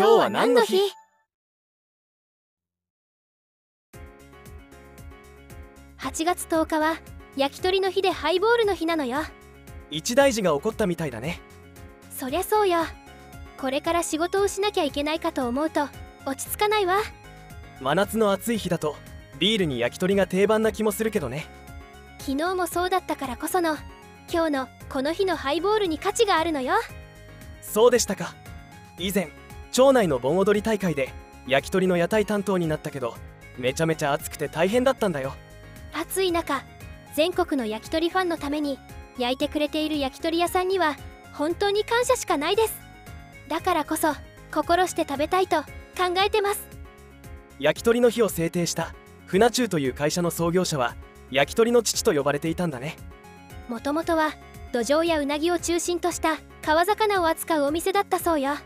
今日は何の日？8月10日は焼き鳥の日でハイボールの日なのよ。一大事が起こったみたいだね。そりゃそうよ。これから仕事をしなきゃいけないかと思うと落ち着かないわ。真夏の暑い日だとビールに焼き鳥が定番な気もするけどね。昨日もそうだったからこその今日のこの日のハイボールに価値があるのよ。そうでしたか。以前町内の盆踊り大会で焼き鳥の屋台担当になったけどめちゃめちゃ暑くて大変だったんだよ。暑い中全国の焼き鳥ファンのために焼いてくれている焼き鳥屋さんには本当に感謝しかないです。だからこそ心して食べたいと考えてます。焼き鳥の日を制定した船中という会社の創業者は焼き鳥の父と呼ばれていたんだね。もともとは土壌やうなぎを中心とした川魚を扱うお店だったそうよ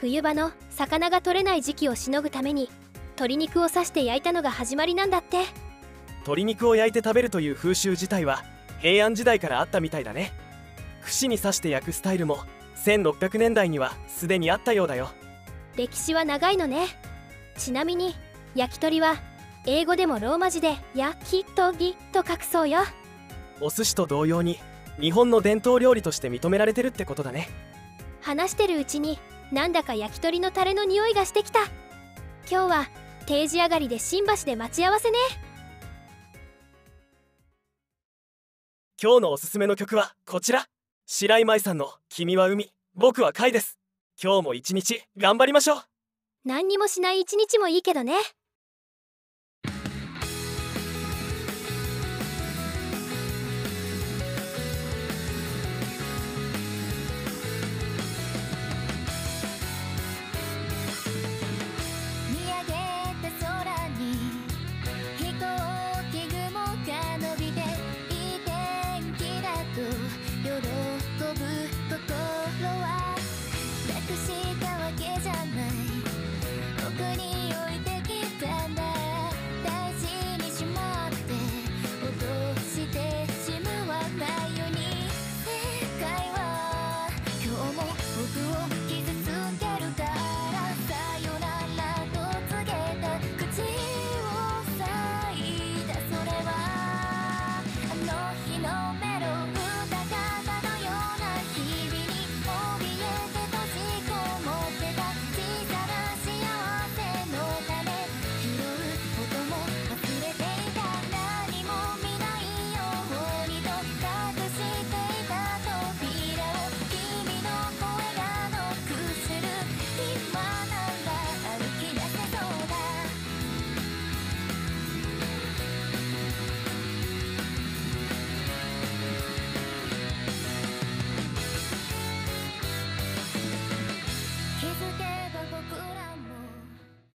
冬場の魚が取れない時期をしのぐために鶏肉を刺して焼いたのが始まりなんだって。鶏肉を焼いて食べるという風習自体は平安時代からあったみたいだね。串に刺して焼くスタイルも1600年代にはすでにあったようだよ。歴史は長いのね。ちなみに焼き鳥は英語でもローマ字で「焼き鳥」と書くそうよ。お寿司と同様に日本の伝統料理として認められてるってことだね。話してるうちになんだか焼き鳥のタレの匂いがしてきた。今日は定時上がりで新橋で待ち合わせね。今日のおすすめの曲はこちら。白井舞さんの「君は海。僕は貝」です。今日も一日頑張りましょう。何にもしない一日もいいけどね